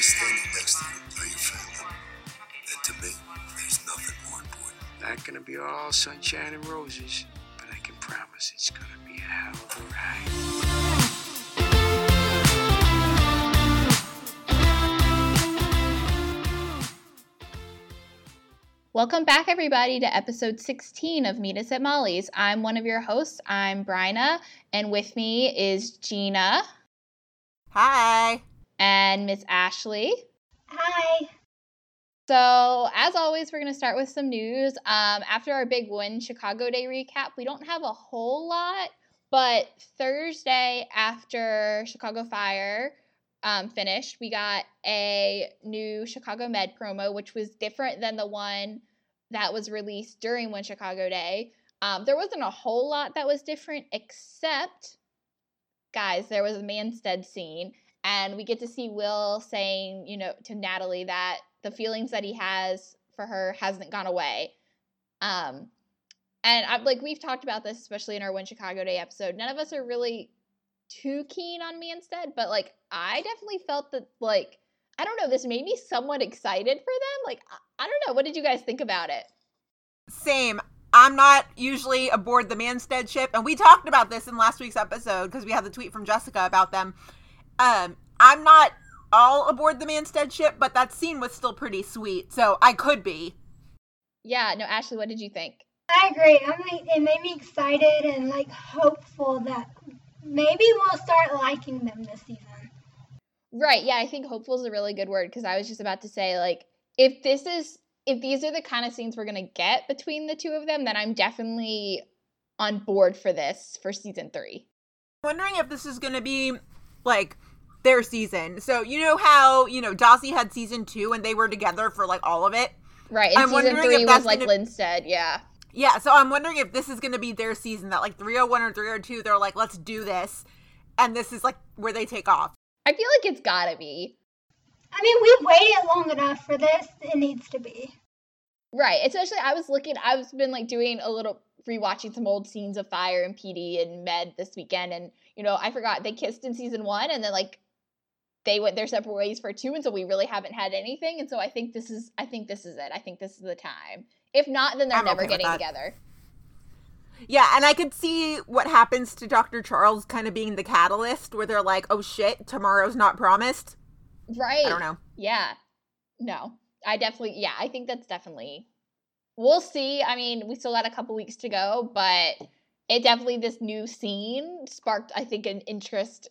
is standing next to you are your family. And to me, there's nothing more important. Not gonna be all sunshine and roses, but I can promise it's gonna be a hell of a ride. Welcome back, everybody, to episode 16 of Meet Us at Molly's. I'm one of your hosts. I'm Bryna, and with me is Gina Hi. And Miss Ashley. Hi. So, as always, we're going to start with some news. Um, after our big One Chicago Day recap, we don't have a whole lot, but Thursday after Chicago Fire um, finished, we got a new Chicago Med promo, which was different than the one that was released during One Chicago Day. Um, there wasn't a whole lot that was different, except, guys, there was a Manstead scene, and we get to see Will saying, you know, to Natalie that the feelings that he has for her hasn't gone away. Um, and I'm like we've talked about this, especially in our One Chicago Day episode. None of us are really too keen on Manstead, but like I definitely felt that like I don't know, this made me somewhat excited for them. Like I don't know, what did you guys think about it? Same. I'm not usually aboard the Manstead ship, and we talked about this in last week's episode because we had the tweet from Jessica about them. Um, I'm not all aboard the Manstead ship, but that scene was still pretty sweet, so I could be. Yeah, no, Ashley, what did you think? I agree. I'm like, it made me excited and like hopeful that maybe we'll start liking them this season. Right. Yeah, I think hopeful is a really good word because I was just about to say like if this is if these are the kind of scenes we're gonna get between the two of them, then I'm definitely on board for this for season three. wondering if this is going to be like their season. So you know how you know Dawsey had season two and they were together for like all of it. Right. And I'm season wondering three if was that's like gonna- Linstead, yeah. Yeah, so I'm wondering if this is going to be their season that like 301 or 302 they're like let's do this and this is like where they take off. I feel like it's gotta be. I mean, we've waited long enough for this. It needs to be. Right. Especially I was looking I've been like doing a little rewatching some old scenes of Fire and PD and Med this weekend and you know, I forgot they kissed in season one and then like they went their separate ways for two and so we really haven't had anything and so I think this is I think this is it. I think this is the time. If not, then they're I'm never okay getting together. Yeah, and I could see what happens to Dr. Charles kind of being the catalyst where they're like, "Oh shit, tomorrow's not promised." Right. I don't know. Yeah. No. I definitely yeah, I think that's definitely we'll see. I mean, we still got a couple weeks to go, but it definitely this new scene sparked, I think, an interest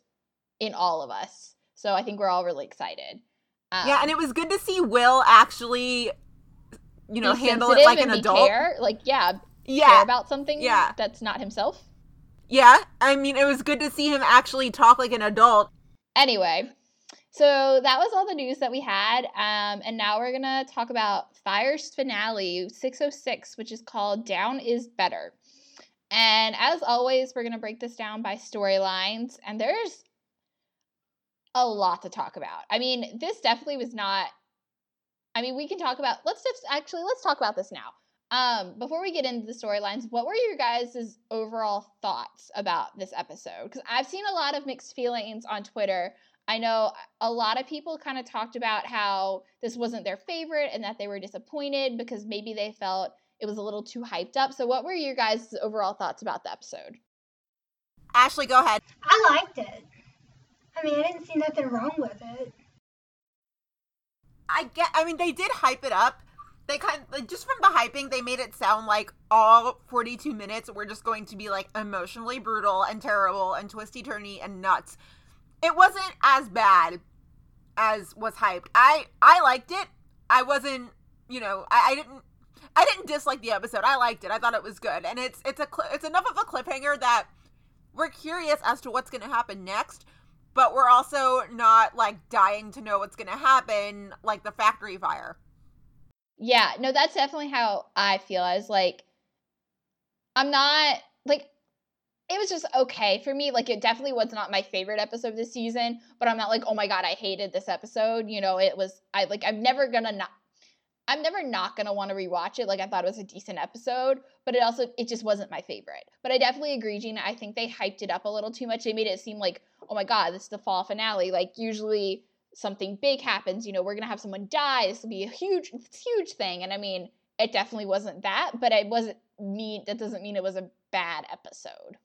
in all of us. So I think we're all really excited. Um, yeah, and it was good to see Will actually you know, handle it like an adult. Care, like yeah, care Yeah. about something Yeah. that's not himself. Yeah, I mean, it was good to see him actually talk like an adult. Anyway, so that was all the news that we had. Um, and now we're going to talk about Fire's finale, 606, which is called Down is Better. And as always, we're going to break this down by storylines. And there's a lot to talk about. I mean, this definitely was not. I mean, we can talk about. Let's just actually let's talk about this now. Um, before we get into the storylines, what were your guys' overall thoughts about this episode? Because I've seen a lot of mixed feelings on Twitter. I know a lot of people kind of talked about how this wasn't their favorite and that they were disappointed because maybe they felt it was a little too hyped up. So, what were your guys' overall thoughts about the episode? Ashley, go ahead. I liked it. I mean, I didn't see nothing wrong with it. I get. I mean, they did hype it up. They kind of, like just from the hyping, they made it sound like all 42 minutes were just going to be like emotionally brutal and terrible and twisty turny and nuts. It wasn't as bad as was hyped. I I liked it. I wasn't, you know, I, I didn't. I didn't dislike the episode. I liked it. I thought it was good, and it's it's a cl- it's enough of a cliffhanger that we're curious as to what's going to happen next but we're also not like dying to know what's going to happen like the factory fire Yeah, no, that's definitely how I feel. I was like, I'm not like it was just okay for me. Like it definitely was not my favorite episode this season, but I'm not like, oh my god, I hated this episode. You know, it was I like I'm never gonna not I'm never not gonna want to rewatch it. Like I thought it was a decent episode, but it also it just wasn't my favorite. But I definitely agree, Gina. I think they hyped it up a little too much. They made it seem like, oh my god, this is the fall finale. Like usually something big happens, you know, we're gonna have someone die. This will be a huge, huge thing. And I mean, it definitely wasn't that, but it wasn't mean. That doesn't mean it was a bad episode.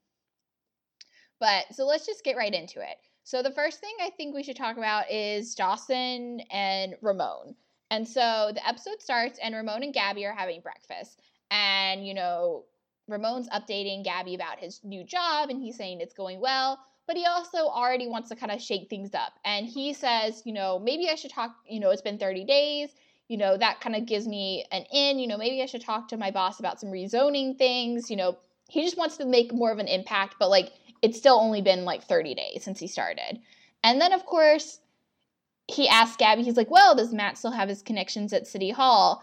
But so let's just get right into it. So the first thing I think we should talk about is Dawson and Ramon. And so the episode starts, and Ramon and Gabby are having breakfast. And, you know, Ramon's updating Gabby about his new job, and he's saying it's going well but he also already wants to kind of shake things up. And he says, you know, maybe I should talk, you know, it's been 30 days. You know, that kind of gives me an in. You know, maybe I should talk to my boss about some rezoning things. You know, he just wants to make more of an impact, but like it's still only been like 30 days since he started. And then, of course, he asks Gabby, he's like, well, does Matt still have his connections at City Hall?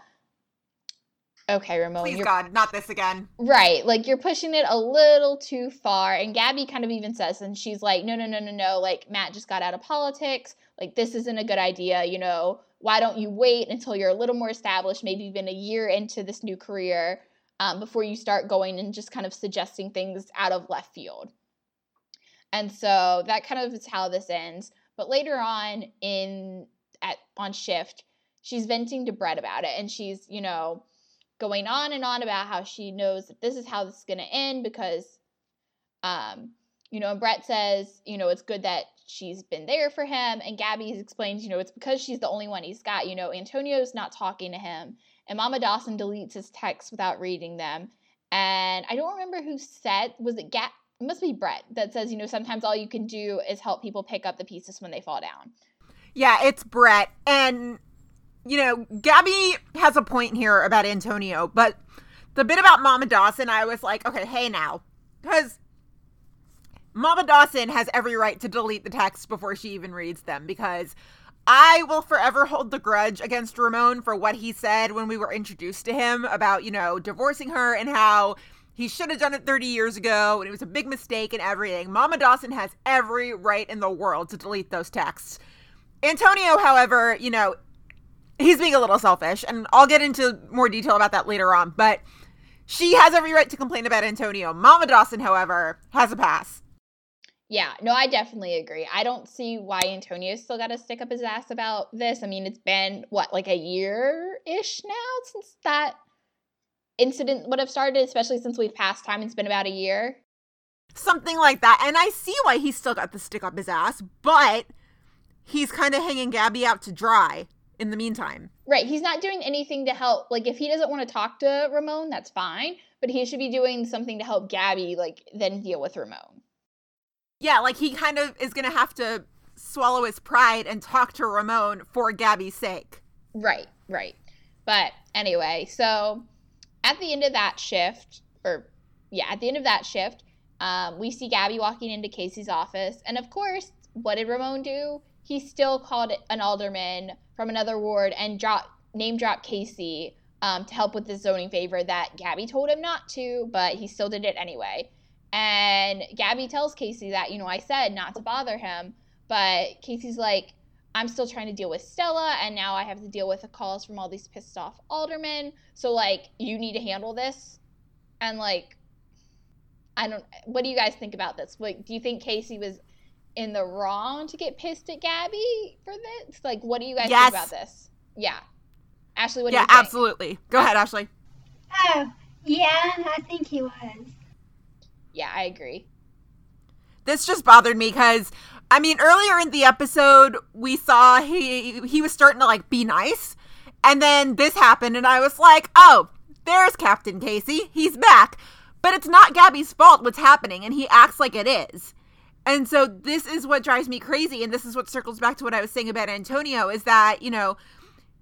okay, Ramon. Please God, not this again. Right. Like you're pushing it a little too far. And Gabby kind of even says, and she's like, no, no, no, no, no. Like Matt just got out of politics. Like this isn't a good idea. You know, why don't you wait until you're a little more established, maybe even a year into this new career um, before you start going and just kind of suggesting things out of left field. And so that kind of is how this ends. But later on in at on shift, she's venting to Brett about it, and she's you know going on and on about how she knows that this is how this is going to end because um you know and brett says you know it's good that she's been there for him. And gabby explains you know it's because she's the only one he's got. You know antonio's not talking to him. And mama dawson deletes his texts without reading them. And i don't remember who said was it Gab? It must be brett that says you know sometimes all you can do is help people pick up the pieces when they fall down yeah it's brett and you know, Gabby has a point here about Antonio, but the bit about Mama Dawson, I was like, okay, hey now. Because Mama Dawson has every right to delete the text before she even reads them because I will forever hold the grudge against Ramon for what he said when we were introduced to him about, you know, divorcing her and how he should have done it 30 years ago and it was a big mistake and everything. Mama Dawson has every right in the world to delete those texts. Antonio, however, you know, he's being a little selfish, and I'll get into more detail about that later on. But she has every right to complain about Antonio. Mama Dawson, however, has a pass. Yeah, no, I definitely agree. I don't see why Antonio still got to stick up his ass about this. I mean, it's been what like a year ish now since that incident would have started, especially since we've passed time. It's been about a year. Something like that. And I see why he's still got the stick up his ass, but he's kind of hanging Gabby out to dry in the meantime. Right. He's not doing anything to help. Like, if he doesn't want to talk to Ramon, that's fine. But he should be doing something to help Gabby, like, then deal with Ramon. Yeah, like he kind of is going to have to swallow his pride and talk to Ramon for Gabby's sake. Right, right. But anyway, so at the end of that shift, or yeah, at the end of that shift, um, we see Gabby walking into Casey's office. And of course, what did Ramon do? He still called an alderman from another ward and drop name drop Casey um, to help with the zoning favor that Gabby told him not to, but he still did it anyway. And Gabby tells Casey that, you know, I said not to bother him, but Casey's like, I'm still trying to deal with Stella, and now I have to deal with the calls from all these pissed off aldermen. So, like, you need to handle this. And, like, I don't, what do you guys think about this? Like, do you think Casey was in the wrong to get pissed at Gabby for this? Like, what do you guys yes. think about this? Yeah. Ashley, what yeah, do you think? Yeah, absolutely. Go ahead, Ashley. Oh, yeah, I think he was. Yeah, I agree. This just bothered me because, I mean, earlier in the episode, we saw he he was starting to like be nice, and then this happened, and I was like, oh, there's Captain Casey. He's back. But it's not Gabby's fault what's happening, and he acts like it is. And so this is what drives me crazy. And this is what circles back to what I was saying about Antonio is that, you know,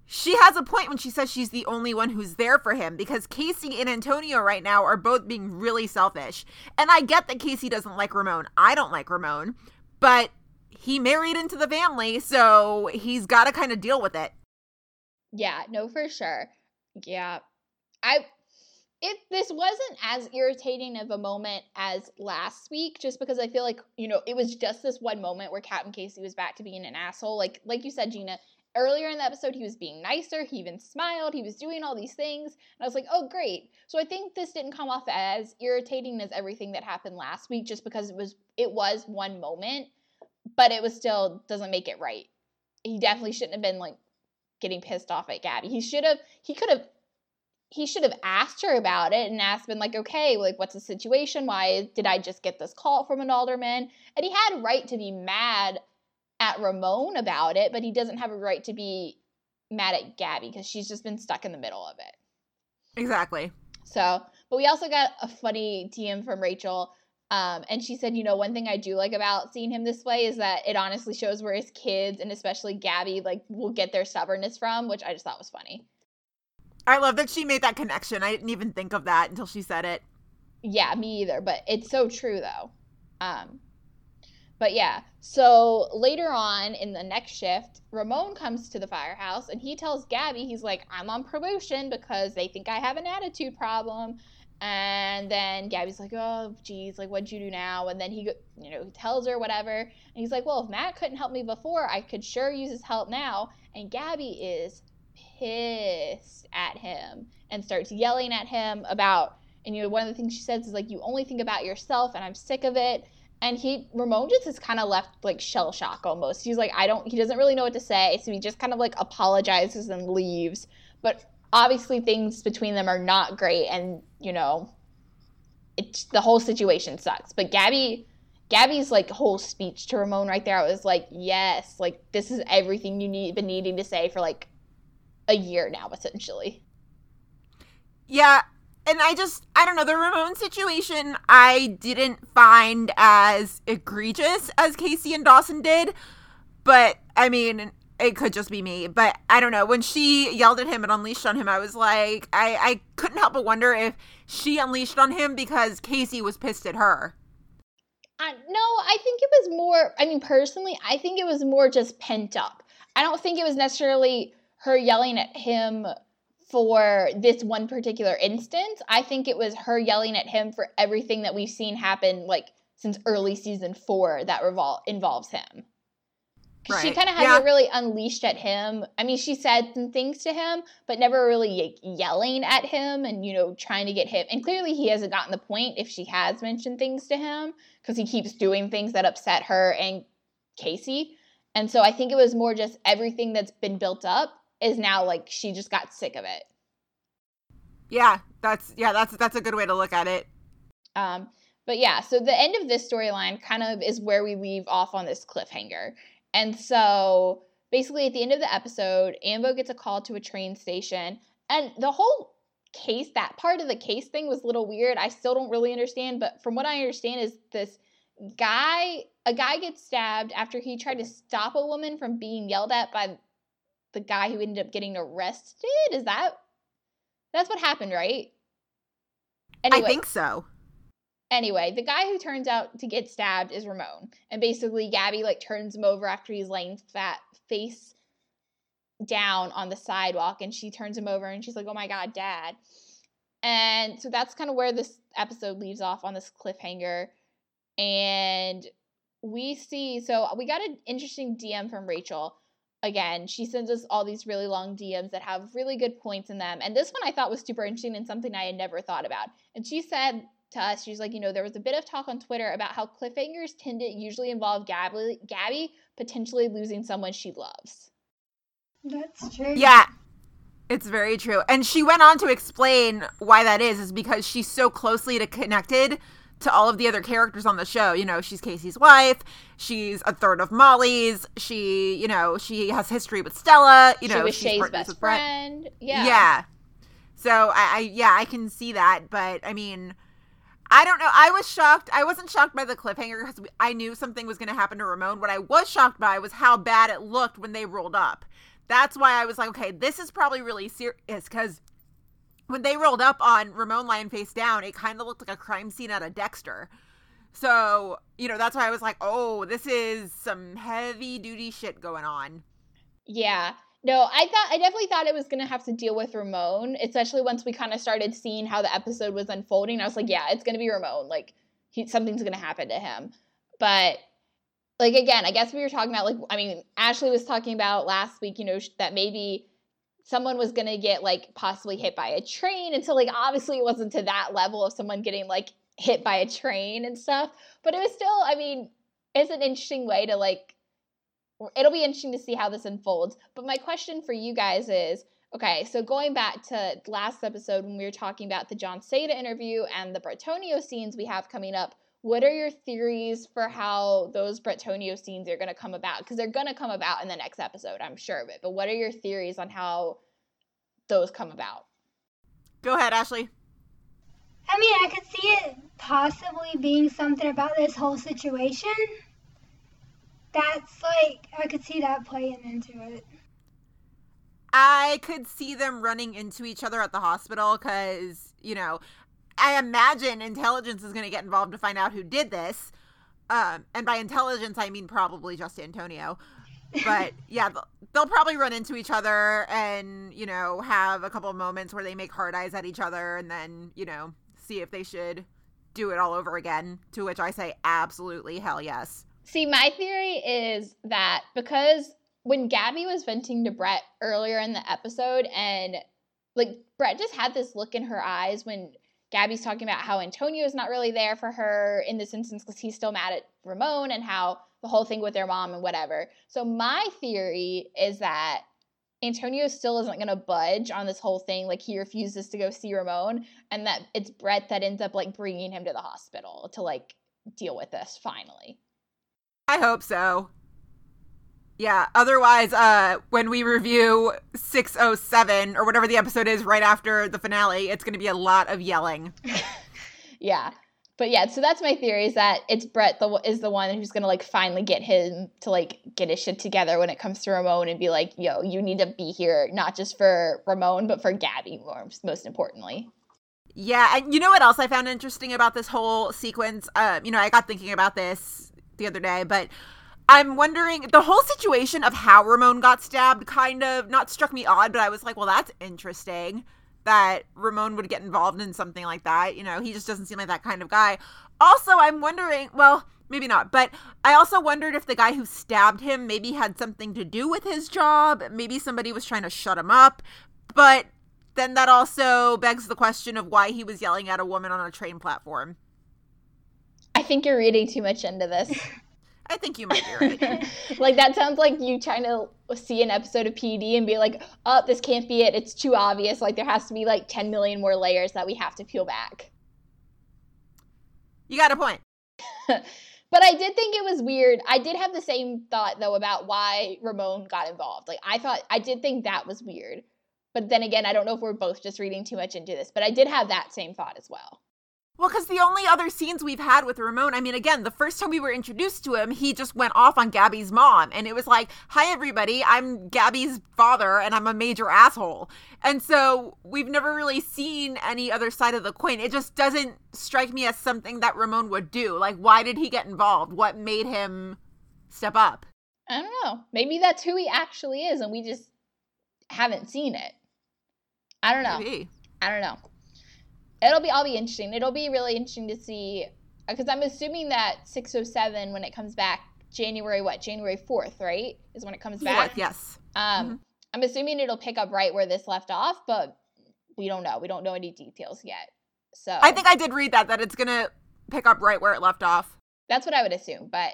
she has a point when she says she's the only one who's there for him because Casey and Antonio right now are both being really selfish. And I get that Casey doesn't like Ramon. I don't like Ramon, but he married into the family, so he's got to kind of deal with it. Yeah, no, for sure. Yeah. I it this wasn't as irritating of a moment as last week just because i feel like you know it was just this one moment where captain casey was back to being an asshole like like you said gina earlier in the episode he was being nicer he even smiled he was doing all these things and i was like oh great so i think this didn't come off as irritating as everything that happened last week just because it was it was one moment but it was still doesn't make it right he definitely shouldn't have been like getting pissed off at Gabby. He should have he could have he should have asked her about it and asked been like, okay, like what's the situation? Why did I just get this call from an alderman? And he had a right to be mad at Ramon about it, but he doesn't have a right to be mad at Gabby because she's just been stuck in the middle of it. Exactly. So, but we also got a funny DM from Rachel. Um, and she said, you know, one thing I do like about seeing him this way is that it honestly shows where his kids and especially Gabby like will get their stubbornness from, which I just thought was funny. I love that she made that connection. I didn't even think of that until she said it. Yeah, me either, but it's so true though. Um, but yeah, so later on in the next shift, Ramon comes to the firehouse and he tells Gabby, he's like, I'm on promotion because they think I have an attitude problem. And then Gabby's like, oh, geez, like, what'd you do now? And then he, you know, he tells her whatever. And he's like, well, if Matt couldn't help me before, I could sure use his help now. And Gabby is pissed at him and starts yelling at him about, and, you know, one of the things she says is like, you only think about yourself and I'm sick of it and he Ramon just is kind of left like shell shock almost. He's like I don't he doesn't really know what to say, so he just kind of like apologizes and leaves. But obviously things between them are not great and, you know, it's the whole situation sucks. But Gabby Gabby's like whole speech to Ramon right there, I was like, yes, like this is everything you need been needing to say for like a year now, essentially. Yeah, and I just I don't know the Ramon situation I didn't find as egregious as Casey and Dawson did, but I mean it could just be me, but I don't know. When she yelled at him and unleashed on him, I was like I I couldn't help but wonder if she unleashed on him because Casey was pissed at her. Uh, no, I think it was more. I mean, personally, I think it was more just pent up. I don't think it was necessarily her yelling at him for this one particular instance. I think it was her yelling at him for everything that we've seen happen like since early season four that revol- involves him. Right. She kind of hasn't yeah. really unleashed at him. I mean, she said some things to him, but never really yelling at him and, you know, trying to get him. And clearly he hasn't gotten the point if she has mentioned things to him because he keeps doing things that upset her and Casey. And so I think it was more just everything that's been built up is now like she just got sick of it. Yeah, that's yeah, that's that's a good way to look at it. Um, but yeah, so the end of this storyline kind of is where we leave off on this cliffhanger. And so basically at the end of the episode, Ambo gets a call to a train station and the whole case that part of the case thing was a little weird. I still don't really understand, but from what I understand is this guy a guy gets stabbed after he tried to stop a woman from being yelled at by the guy who ended up getting arrested. Is that that's what happened, right? Anyway, I think so. Anyway, the guy who turns out to get stabbed is Ramon, and basically Gabby like turns him over after he's laying fat face down on the sidewalk, and she turns him over and she's like, "Oh my god, Dad!" And so that's kind of where this episode leaves off on this cliffhanger, and we see so we got an interesting DM from Rachel again, she sends us all these really long DMs that have really good points in them. And this one I thought was super interesting and something I had never thought about. And she said to us, she's like, you know, there was a bit of talk on Twitter about how cliffhangers tend to usually involve Gabby, Gabby potentially losing someone she loves. That's true. Yeah. It's very true. And she went on to explain why that is, is because she's so closely connected to all of the other characters on the show. You know, she's Casey's wife. She's a third of Molly's. She, you know, she has history with Stella. You know, she was Shay's best friend. Yeah. Yeah. So I, I, yeah, I can see that, but I mean, I don't know. I was shocked. I wasn't shocked by the cliffhanger because I knew something was going to happen to Ramon. What I was shocked by was how bad it looked when they rolled up. That's why I was like, okay, this is probably really serious because when they rolled up on Ramon lying face down, it kind of looked like a crime scene out of Dexter. So, you know, that's why I was like, oh, this is some heavy duty shit going on. Yeah. No, I thought I definitely thought it was gonna have to deal with Ramon, especially once we kind of started seeing how the episode was unfolding. I was like, yeah, it's gonna be Ramon. Like, he, something's gonna happen to him. But like again, I guess we were talking about like I mean, Ashley was talking about last week, you know, that maybe someone was to get like possibly hit by a train until like obviously it wasn't to that level of someone getting like hit by a train and stuff but it was still i mean it's an interesting way to like it'll be interesting to see how this unfolds. But my question for you guys is okay, so going back to last episode when we were talking about the Jon Seda interview and the Bretonio scenes we have coming up, what are your theories for how those Bretonio scenes are going to come about? Because they're going to come about in the next episode, I'm sure of it. But what are your theories on how those come about? Go ahead, Ashley. I mean, I could see it possibly being something about this whole situation. That's like, I could see that playing into it. I could see them running into each other at the hospital because, you know, I imagine intelligence is going to get involved to find out who did this. Um, and by intelligence, I mean probably just Antonio. But yeah, they'll, they'll probably run into each other and, you know, have a couple of moments where they make hard eyes at each other and then, you know, see if they should do it all over again. To which I say, absolutely, hell yes. See, my theory is that because when Gabby was venting to Brett earlier in the episode, and like Brett just had this look in her eyes when Gabby's talking about how Antonio is not really there for her in this instance because he's still mad at Ramon and how the whole thing with their mom and whatever. So my theory is that Antonio still isn't going to budge on this whole thing. Like he refuses to go see Ramon, and that it's Brett that ends up like bringing him to the hospital to like deal with this finally. I hope so. Yeah, otherwise, uh, when we review 607 or whatever the episode is right after the finale, it's going to be a lot of yelling. yeah. But yeah, so that's my theory is that it's Brett the, is the one who's going to like finally get him to like get his shit together when it comes to Ramon and be like, yo, you need to be here, not just for Ramon, but for Gabby, more, most importantly. Yeah, and you know what else I found interesting about this whole sequence? Um, you know, I got thinking about this the other day, but I'm wondering the whole situation of how Ramon got stabbed kind of not struck me odd, but I was like, well, that's interesting that Ramon would get involved in something like that. You know, he just doesn't seem like that kind of guy. Also, I'm wondering, well, maybe not, but I also wondered if the guy who stabbed him maybe had something to do with his job. Maybe somebody was trying to shut him up. But then that also begs the question of why he was yelling at a woman on a train platform. I think you're reading too much into this. I think you might be right. like that sounds like you trying to see an episode of PD and be like, "Oh, this can't be it. It's too obvious. Like there has to be like 10 million more layers that we have to peel back." You got a point. but I did think it was weird. I did have the same thought though about why Ramon got involved. Like I thought I did think that was weird. But then again, I don't know if we're both just reading too much into this, but I did have that same thought as well. Well, because the only other scenes we've had with Ramon, I mean, again, the first time we were introduced to him, he just went off on Gabby's mom. And it was like, hi, everybody, I'm Gabby's father, and I'm a major asshole. And so we've never really seen any other side of the coin. It just doesn't strike me as something that Ramon would do. Like, why did he get involved? What made him step up? I don't know. Maybe that's who he actually is, and we just haven't seen it. I don't know. Maybe. I don't know it'll be I'll be interesting. It'll be really interesting to see because I'm assuming that 607 when it comes back January what January 4th right is when it comes back. 4th, yes. Um, mm-hmm. I'm assuming it'll pick up right where this left off, but we don't know. We don't know any details yet. So I think I did read that that it's gonna pick up right where it left off. That's what I would assume. But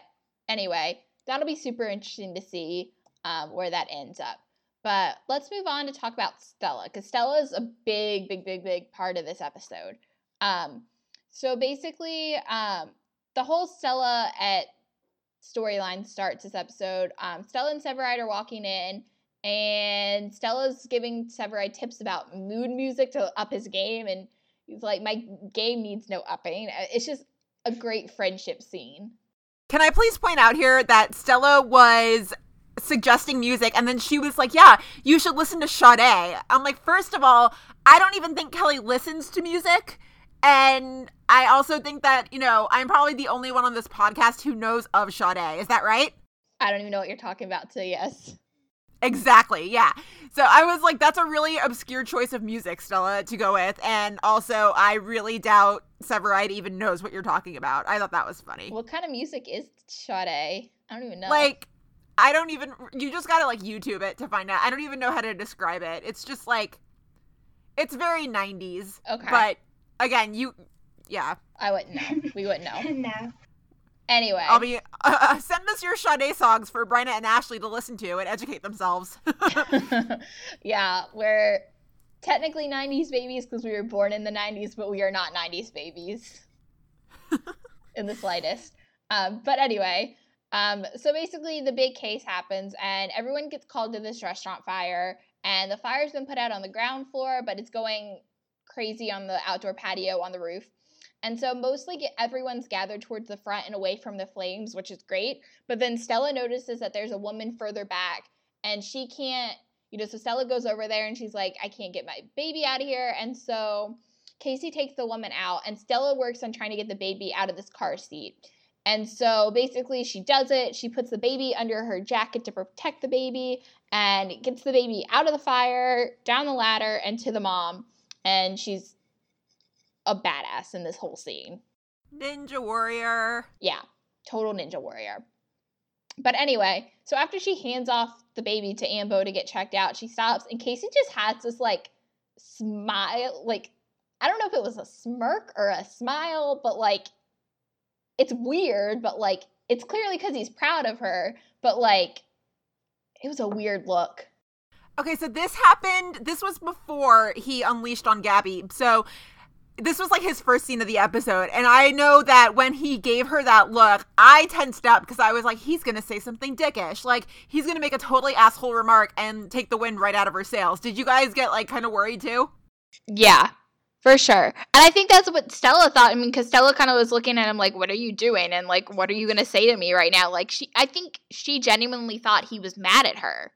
anyway, that'll be super interesting to see um, where that ends up. But let's move on to talk about Stella because Stella is a big, big, big, big part of this episode. Um, so basically, um, the whole Stella at storyline starts this episode. Um, Stella and Severide are walking in, and Stella's giving Severide tips about mood music to up his game, and he's like, "My game needs no upping." Uh, it's just a great friendship scene. Can I please point out here that Stella was suggesting music and then she was like yeah you should listen to Sade I'm like first of all I don't even think Kelly listens to music and I also think that you know I'm probably the only one on this podcast who knows of Sade is that right I don't even know what you're talking about so yes Exactly, yeah. So I was like, that's a really obscure choice of music, Stella, to go with. And also, I really doubt Severide even knows what you're talking about. I thought that was funny. What kind of music is Sade? I don't even know. Like, I don't even you just gotta like YouTube it to find out. I don't even know how to describe it. It's just like it's very nineties. Okay. But again, you yeah. I wouldn't know. We wouldn't know. no. Anyway, I'll be uh, send us your Sade songs for Bryna and Ashley to listen to and educate themselves. yeah, we're technically 90s babies because we were born in the 90s, but we are not 90s babies in the slightest. Um, but anyway, um, so basically the big case happens and everyone gets called to this restaurant fire and the fire's been put out on the ground floor, but it's going crazy on the outdoor patio on the roof. And so mostly get, everyone's gathered towards the front and away from the flames, which is great. But then Stella notices that there's a woman further back and she can't, you know, so Stella goes over there and she's like, I can't get my baby out of here. And so Casey takes the woman out and Stella works on trying to get the baby out of this car seat. And so basically, she does it. She puts the baby under her jacket to protect the baby and gets the baby out of the fire, down the ladder, and to the mom. And she's a badass in this whole scene. Ninja warrior. Yeah, total ninja warrior. But anyway, so after she hands off the baby to Ambo to get checked out, she stops and Casey just has this like smile, like I don't know if it was a smirk or a smile, but like it's weird, but like it's clearly because he's proud of her, but like it was a weird look. Okay, so this happened. This was before he unleashed on Gabby. So this was like his first scene of the episode. And I know that when he gave her that look, I tensed up because I was like, he's going to say something dickish. Like, he's going to make a totally asshole remark and take the wind right out of her sails. Did you guys get like kind of worried too? Yeah, for sure. And I think that's what Stella thought. I mean, because Stella kind of was looking at him like, what are you doing? And like, what are you going to say to me right now? Like, she, I think she genuinely thought he was mad at her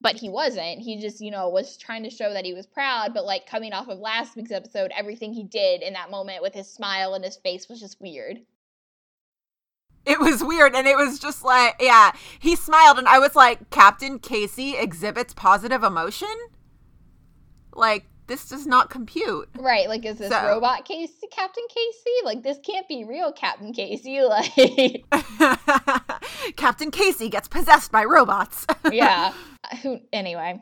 but he wasn't. He just, you know, was trying to show that he was proud, but like coming off of last week's episode, everything he did in that moment with his smile and his face was just weird. It was weird and it was just like, yeah, he smiled and I was like, Captain Casey exhibits positive emotion? Like this does not compute. Right, like is this so. robot Casey Captain Casey? Like this can't be real Captain Casey. Like Captain Casey gets possessed by robots. yeah. Uh, who anyway.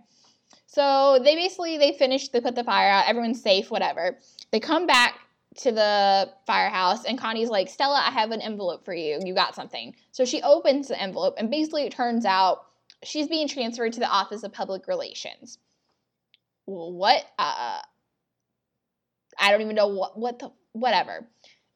So they basically they finish, they put the fire out, everyone's safe, whatever. They come back to the firehouse and Connie's like, Stella, I have an envelope for you. You got something. So she opens the envelope and basically it turns out she's being transferred to the Office of Public Relations what uh I don't even know what what the whatever.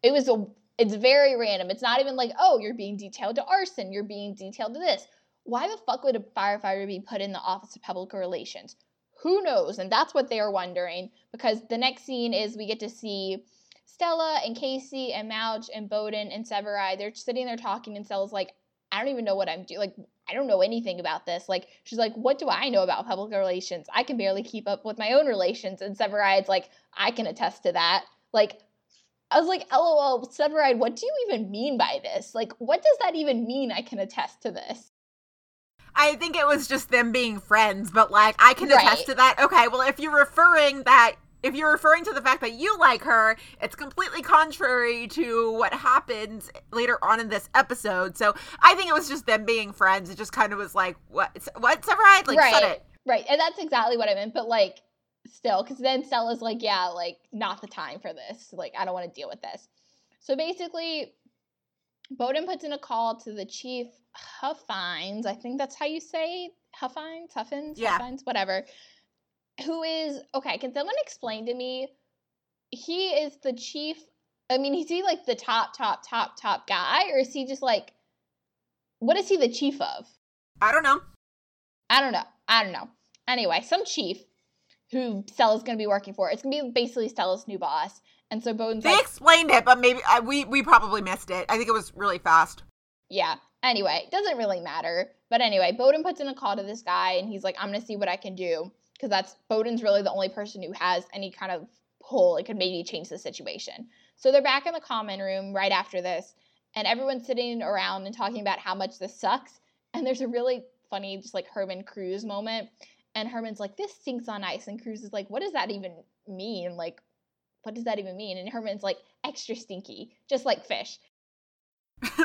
It was a it's very random. It's not even like, oh, you're being detailed to arson, you're being detailed to this. Why the fuck would a firefighter be put in the Office of Public Relations? Who knows? And that's what they are wondering because the next scene is we get to see Stella and Casey and Mouch and Boden and Severide. They're sitting there talking, and Stella's like, I don't even know what I'm doing. Like, I don't know anything about this. Like, she's like, what do I know about public relations? I can barely keep up with my own relations. And Severide's like, I can attest to that. Like, I was like, lol, Severide, what do you even mean by this? Like, what does that even mean? I can attest to this. I think it was just them being friends, but like, I can attest to that. Okay, well, if you're referring that if you're referring to the fact that you like her, it's completely contrary to what happens later on in this episode. So I think it was just them being friends. It just kind of was like, what? What's right? Like, right. shut it. Right. And that's exactly what I meant. But like, still, because then Stella's like, yeah, like, not the time for this. Like, I don't want to deal with this. So basically, Boden puts in a call to the chief Huffines. I think that's how you say Huffines, Huffins, yeah. Huffines, whatever who is okay can someone explain to me? He is the chief i mean is he like the top top top top guy or is he just like what is he the chief of? I don't know. I don't know. I don't know. Anyway some chief who stella's gonna be working for. It's gonna be basically stella's new boss. And so Boden's they like, explained it but maybe I, we we probably missed it. I think it was really fast. Yeah. Anyway doesn't really matter. But anyway boden puts in a call to this guy and he's like i'm gonna see what i can do because that's Boden's really the only person who has any kind of pull and could maybe change the situation. So they're back in the common room right after this, and everyone's sitting around and talking about how much this sucks. And there's a really funny, just like Herman Cruz moment. And Herman's like, this sinks on ice. And Cruz is like, what does that even mean? Like, what does that even mean? And Herman's like, extra stinky, just like fish.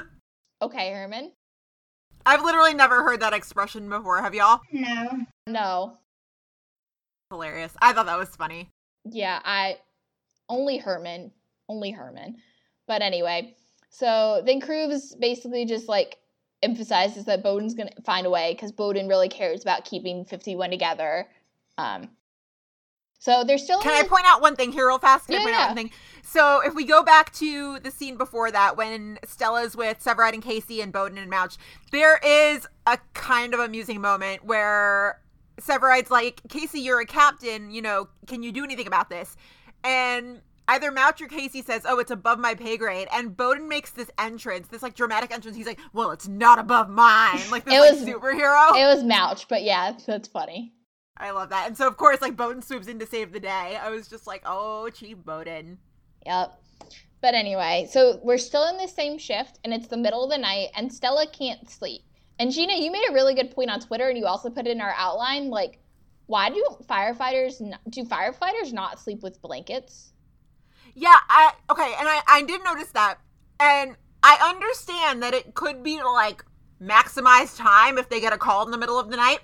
okay, Herman. I've literally never heard that expression before. Have y'all? No. No hilarious. I thought that was funny. Yeah, I only Herman, only Herman. But anyway, So then Cruz basically just like emphasizes that Boden's gonna find a way because Boden really cares about keeping 51 together. Um, so they're still. Can I point out one thing here real fast? Can I Yeah, point yeah. out one thing? So if we go back to the scene before that, when Stella's with Severide and Casey and Boden and Mouch, there is a kind of amusing moment where Severide's like, Casey, you're a captain, you know, can you do anything about this? And either Mouch or Casey says, Oh, it's above my pay grade. And Boden makes this entrance, this like dramatic entrance. He's like, Well, it's not above mine. Like this It like, was- superhero. It was Mouch, but yeah, that's funny. I love that. And so of course, like Boden swoops in to save the day. I was just like, Oh, Chief Boden. Yep. But anyway, so we're still in the same shift, and it's the middle of the night, and Stella can't sleep. And Gina, you made a really good point on Twitter, and you also put it in our outline. Like, why do firefighters do firefighters not sleep with blankets? Yeah, I okay, and I I did notice that, and I understand that it could be like maximize time if they get a call in the middle of the night.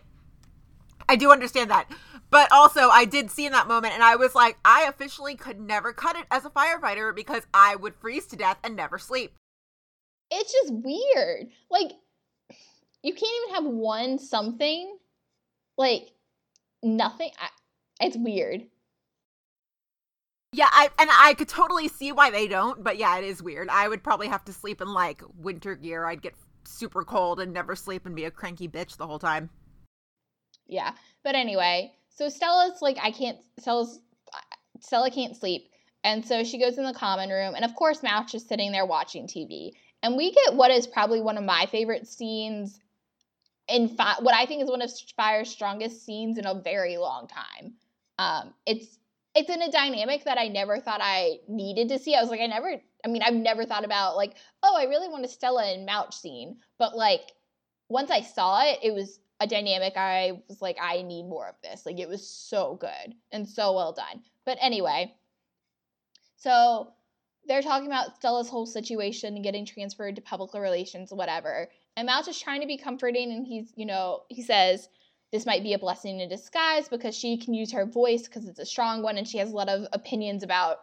I do understand that, but also I did see in that moment, and I was like, I officially could never cut it as a firefighter because I would freeze to death and never sleep. It's just weird. Like, you can't even have one something. Like, nothing. I, it's weird. Yeah, I and I could totally see why they don't, but yeah, it is weird. I would probably have to sleep in like winter gear. I'd get super cold and never sleep and be a cranky bitch the whole time. Yeah. But anyway, so Stella's like, I can't, Stella's, Stella can't sleep. And so she goes in the common room. And of course, Mouch is sitting there watching TV. And we get what is probably one of my favorite scenes in fi- what I think is one of Fire's strongest scenes in a very long time. Um, it's, it's in a dynamic that I never thought I needed to see. I was like, I never, I mean, I've never thought about like, oh, I really want a Stella and Mouch scene. But like, once I saw it, it was a dynamic I was like, I need more of this. Like it was so good and so well done. But anyway, so they're talking about Stella's whole situation and getting transferred to public relations, whatever. And Mouch is trying to be comforting and he's, you know, he says this might be a blessing in disguise because she can use her voice because it's a strong one and she has a lot of opinions about,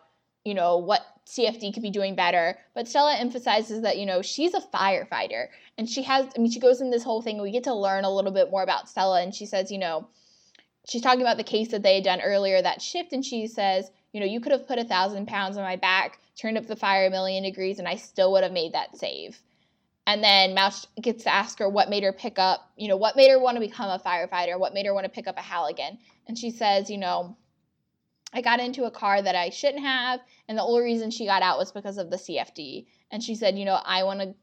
you know, what CFD could be doing better. But Stella emphasizes that, you know, she's a firefighter and she has i mean she goes in this whole thing we get to learn a little bit more about stella and she says you know she's talking about the case that they had done earlier that shift and she says you know you could have put a thousand pounds on my back turned up the fire a million degrees and i still would have made that save and then Mouch gets to ask her what made her pick up, you know, what made her want to become a firefighter, what made her want to pick up a Halligan. And she says, you know, I got into a car that I shouldn't have, and the only reason she got out was because of the CFD. And she said, you know, I want to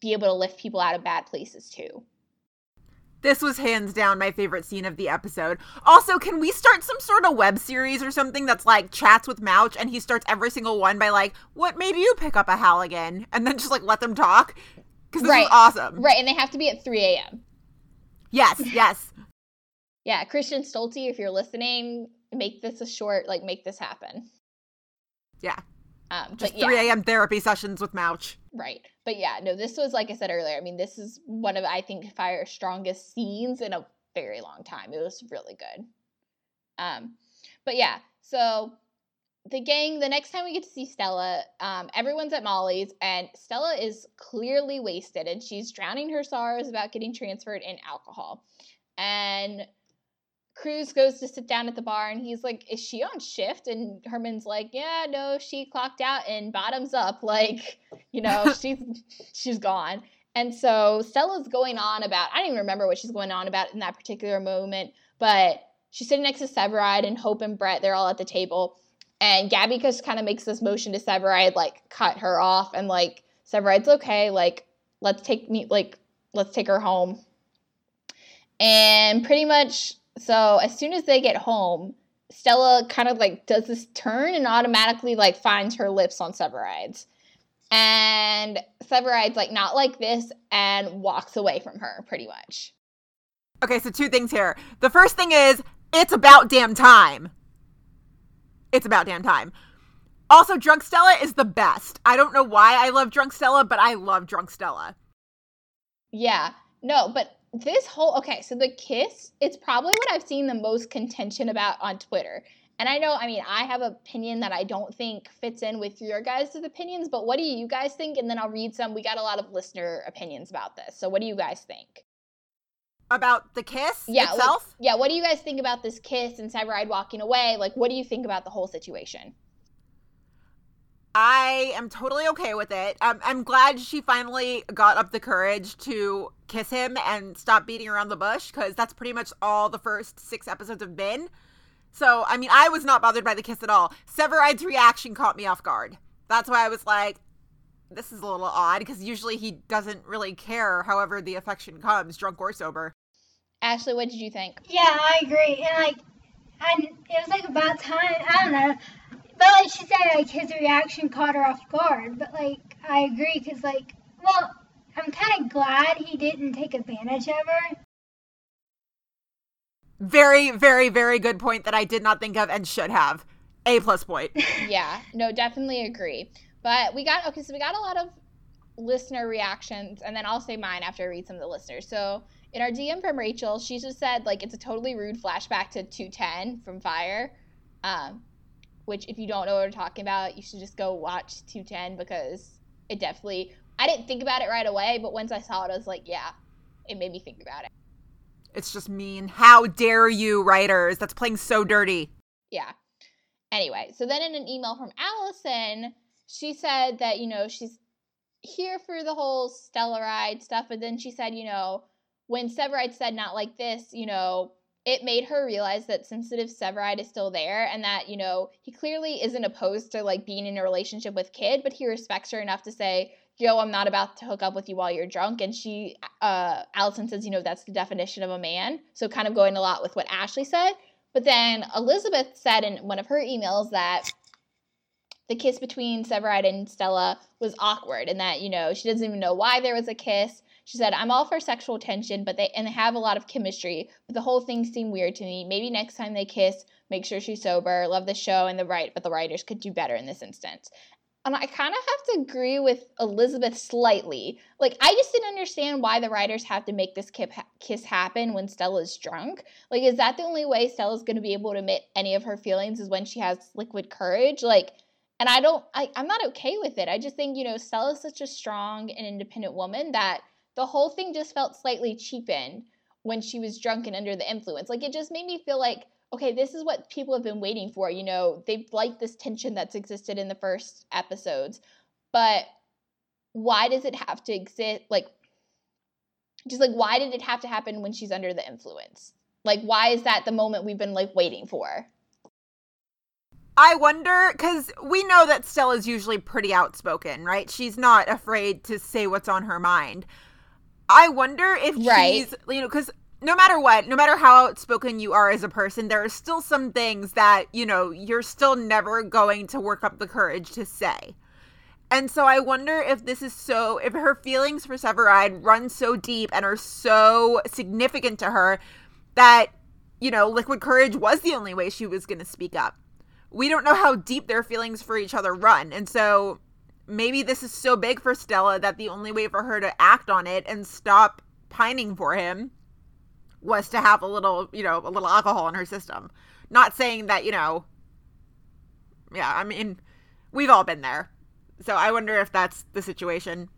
be able to lift people out of bad places too. This was hands down my favorite scene of the episode. Also, can we start some sort of web series or something that's like chats with Mouch and he starts every single one by like, what made you pick up a Halligan? And then just like let them talk? Because this Right. is awesome. Right, and they have to be at 3 a.m. Yes, yes. Yeah, Christian Stolte, if you're listening, make this a short, like, make this happen. Yeah. Um, Just but yeah, 3 a.m. therapy sessions with Mouch. right. But yeah, no, this was, like I said earlier, I mean, this is one of, I think, Fire's strongest scenes in a very long time. It was really good. Um, but yeah, so the gang, the next time we get to see Stella, um, everyone's at Molly's, and Stella is clearly wasted, and she's drowning her sorrows about getting transferred in alcohol. And Cruz goes to sit down at the bar, and he's like, "Is she on shift?" And Herman's like, "Yeah, no, she clocked out and bottoms up. Like, you know, she's she's gone." And so Stella's going on about I don't even remember what she's going on about in that particular moment, but she's sitting next to Severide and Hope and Brett. They're all at the table. And Gabby just kind of makes this motion to Severide, like cut her off, and like Severide's okay, like let's take me, like let's take her home. And pretty much, so as soon as they get home, Stella kind of like does this turn and automatically like finds her lips on Severide's. And Severide's like not like this and walks away from her pretty much. Okay, so two things here. The first thing is, it's about damn time. It's about damn time. Also, Drunk Stella is the best. I don't know why I love Drunk Stella, but I love Drunk Stella. Yeah. No, but this whole okay, so the kiss, it's probably what I've seen the most contention about on Twitter. And I know, I mean, I have an opinion that I don't think fits in with your guys' opinions, but what do you guys think? And then I'll read some. We got a lot of listener opinions about this. So what do you guys think? About the kiss Yeah, like- itself? Yeah, what do you guys think about this kiss and Severide walking away? Like, what do you think about the whole situation? I am totally okay with it. Um, I'm glad she finally got up the courage to kiss him and stop beating around the bush because that's pretty much all the first six episodes have been. So, I mean, I was not bothered by the kiss at all. Severide's reaction caught me off guard. That's why I was like, this is a little odd because usually he doesn't really care however the affection comes, drunk or sober. Ashley, what did you think? Yeah, I agree. And like, and it was like about time. I don't know. But like she said, like his reaction caught her off guard. But like, I agree because like, well, I'm kind of glad he didn't take advantage of her. Very, very, very good point that I did not think of and should have. A plus point. yeah, no, definitely agree. But we got okay, so we got a lot of listener reactions, and then I'll say mine after I read some of the listeners. So in our DM from Rachel, she just said like it's a totally rude flashback to 210 from Fire. Um, which if you don't know what we're talking about, you should just go watch 210 because it definitely I didn't think about it right away, but once I saw it, I was like, yeah, it made me think about it. It's just mean. How dare you, writers? That's playing so dirty. Yeah. Anyway, so then in an email from Allison, she said that, you know, she's here for the whole Stellaride stuff. But then she said, you know, when Severide said not like this, you know, it made her realize that sensitive Severide is still there and that, you know, he clearly isn't opposed to like being in a relationship with Kid, but he respects her enough to say, yo, I'm not about to hook up with you while you're drunk. And she, uh, Allison says, you know, that's the definition of a man. So kind of going a lot with what Ashley said. But then Elizabeth said in one of her emails that the kiss between Severide and Stella was awkward and that, you know, she doesn't even know why there was a kiss. She said, I'm all for sexual tension, but they and they have a lot of chemistry, but the whole thing seemed weird to me. Maybe next time they kiss, make sure she's sober. Love the show and the right, but the writers could do better in this instance. And I kind of have to agree with Elizabeth slightly. Like, I just didn't understand why the writers have to make this kiss happen when Stella's drunk. Like, is that the only way Stella's going to be able to admit any of her feelings is when she has liquid courage? Like, and I don't, I, I'm not okay with it. I just think, you know, Stella's such a strong and independent woman that the whole thing just felt slightly cheapened when she was drunk and under the influence. Like, it just made me feel like, okay, this is what people have been waiting for. You know, they've liked this tension that's existed in the first episodes, but why does it have to exist? Like, just like, why did it have to happen when she's under the influence? Like, why is that the moment we've been like waiting for? I wonder because we know that Stella's usually pretty outspoken, right? She's not afraid to say what's on her mind. I wonder if Right. she's, you know, because no matter what, no matter how outspoken you are as a person, there are still some things that, you know, you're still never going to work up the courage to say. And so I wonder if this is so, if her feelings for Severide run so deep and are so significant to her that, you know, liquid courage was the only way she was going to speak up. We don't know how deep their feelings for each other run. And so maybe this is so big for Stella that the only way for her to act on it and stop pining for him was to have a little, you know, a little alcohol in her system. Not saying that, you know, yeah, I mean, we've all been there. So I wonder if that's the situation.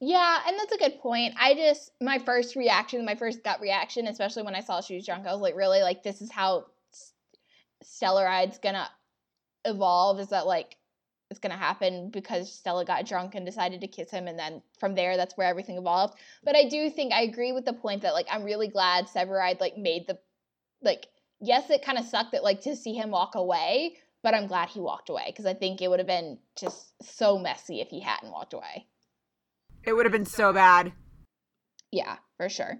Yeah, and that's a good point. I just my first reaction, my first gut reaction, especially when I saw she was drunk, I was like, really, like this is how Stellaride's gonna evolve. Is that like it's gonna happen because Stella got drunk and decided to kiss him, and then from there, that's where everything evolved. But I do think I agree with the point that like I'm really glad Severide like made the like yes, it kind of sucked that like to see him walk away, but I'm glad he walked away because I think it would have been just so messy if he hadn't walked away. It would have been so bad. Yeah, for sure.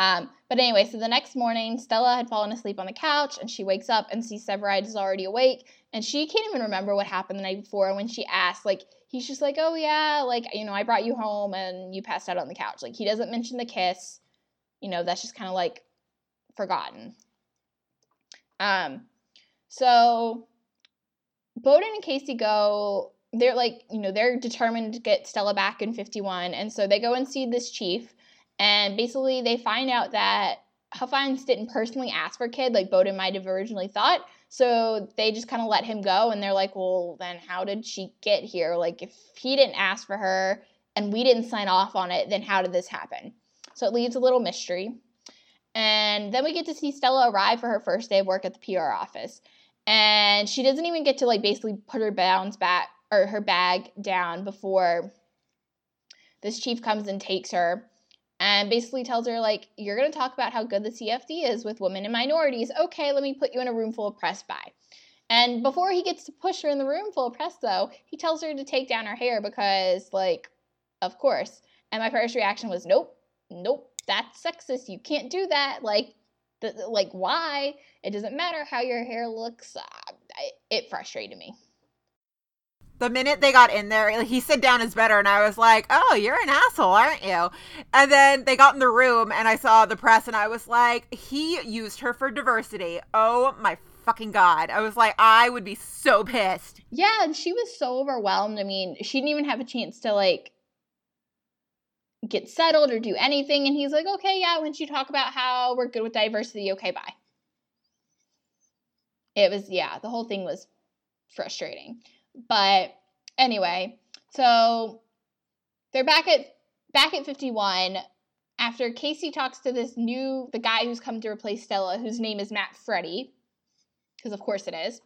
Um, but anyway, so the next morning, Stella had fallen asleep on the couch, and she wakes up and sees Severide is already awake, and she can't even remember what happened the night before. And when she asks, like, he's just like, "Oh yeah, like you know, I brought you home and you passed out on the couch." Like he doesn't mention the kiss. You know, that's just kind of like forgotten. Um, so Boden and Casey go. They're like, you know, they're determined to get Stella back in 51, and so they go and see this chief and basically they find out that Hufines didn't personally ask for Kid like Boden might have originally thought. So they just kind of let him go and they're like, well, then how did she get here? Like, if he didn't ask for her and we didn't sign off on it, then how did this happen? So it leaves a little mystery. And then we get to see Stella arrive for her first day of work at the PR office. And she doesn't even get to like basically put her bounds back or her bag down before this chief comes and takes her and basically tells her like you're going to talk about how good the CFD is with women and minorities. Okay, let me put you in a room full of press by. And before he gets to push her in the room full of press though, he tells her to take down her hair because like of course. And my first reaction was nope, nope, that's sexist. You can't do that. Like the, like why? It doesn't matter how your hair looks. Uh, it frustrated me the minute they got in there, he said down is better, and I was like, "Oh, you're an asshole, aren't you?" And then they got in the room, and I saw the press, and I was like, "He used her for diversity." Oh my fucking god! I was like, I would be so pissed. Yeah, and she was so overwhelmed. I mean, she didn't even have a chance to like get settled or do anything, and he's like, "Okay, yeah." When she talk about how we're good with diversity, okay, bye. It was yeah, the whole thing was frustrating. But anyway, so they're back at back at 51 after Casey talks to this new the guy who's come to replace Stella, whose name is Matt Freddy, because of course it is.